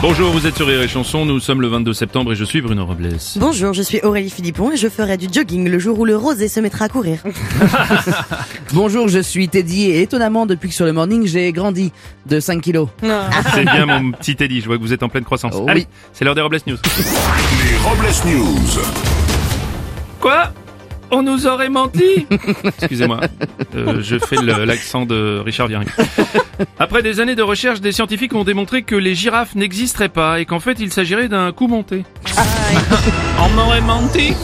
Bonjour, vous êtes sur Rire et Chanson, nous sommes le 22 septembre et je suis Bruno Robles. Bonjour, je suis Aurélie Philippon et je ferai du jogging le jour où le rosé se mettra à courir. Bonjour, je suis Teddy et étonnamment depuis que sur le morning j'ai grandi de 5 kilos. C'est bien mon petit Teddy, je vois que vous êtes en pleine croissance. Oh, Allez, oui. c'est l'heure des Robles News. Les Robles News. Quoi? On nous aurait menti Excusez-moi, euh, je fais l'accent de Richard Viering. Après des années de recherche, des scientifiques ont démontré que les girafes n'existeraient pas et qu'en fait il s'agirait d'un coup monté. On m'aurait menti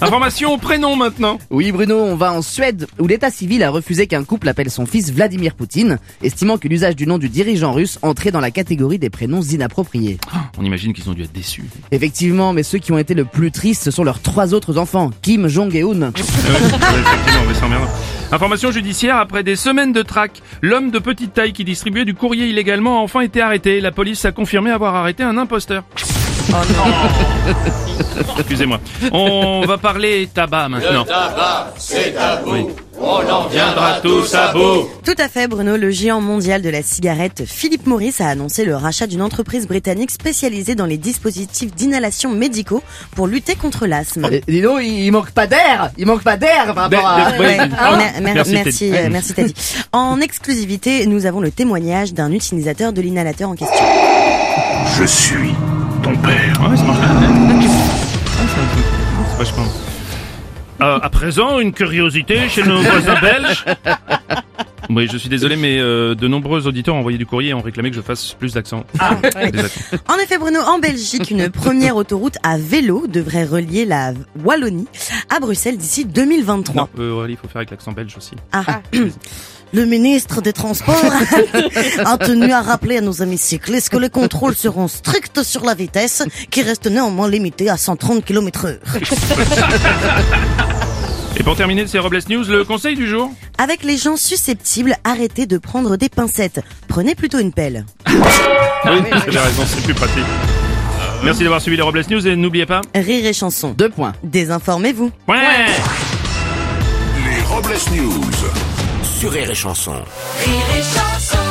Information au prénom maintenant Oui Bruno, on va en Suède où l'état civil a refusé qu'un couple appelle son fils Vladimir Poutine, estimant que l'usage du nom du dirigeant russe entrait dans la catégorie des prénoms inappropriés. On imagine qu'ils ont dû être déçus. Effectivement, mais ceux qui ont été le plus tristes ce sont leurs trois autres enfants, Kim Jong et Un. Emmerdant. Information judiciaire, après des semaines de traque, l'homme de petite taille qui distribuait du courrier illégalement a enfin été arrêté. La police a confirmé avoir arrêté un imposteur. Oh non Excusez-moi. On va parler tabac maintenant. tabac, c'est tabou. On en viendra tous à bout. Tout à fait Bruno, le géant mondial de la cigarette Philip Morris a annoncé le rachat d'une entreprise britannique spécialisée dans les dispositifs d'inhalation médicaux pour lutter contre l'asthme. Et dis donc, il manque pas d'air Il manque pas d'air par rapport à... Ouais, ah, mer- merci, merci, Teddy. euh, merci Teddy. En exclusivité, nous avons le témoignage d'un utilisateur de l'inhalateur en question. Je suis ton père. Ouais, Euh, à présent, une curiosité chez nos voisins belges. Oui, je suis désolé, mais euh, de nombreux auditeurs ont envoyé du courrier et ont réclamé que je fasse plus d'accent. Accents. En effet, Bruno, en Belgique, une première autoroute à vélo devrait relier la Wallonie à Bruxelles d'ici 2023. Non, euh, il faut faire avec l'accent belge aussi. Ah. Le ministre des Transports a tenu à rappeler à nos amis cyclistes que les contrôles seront stricts sur la vitesse, qui reste néanmoins limitée à 130 km heure. Et pour terminer ces Robles News, le conseil du jour Avec les gens susceptibles, arrêtez de prendre des pincettes. Prenez plutôt une pelle. Oui, vous avez raison, c'est plus pratique. Merci d'avoir suivi les Robles News et n'oubliez pas... Rire et chanson. Deux points. Désinformez-vous. Ouais Les Robles News sur Rire et Chanson. Rire et Chanson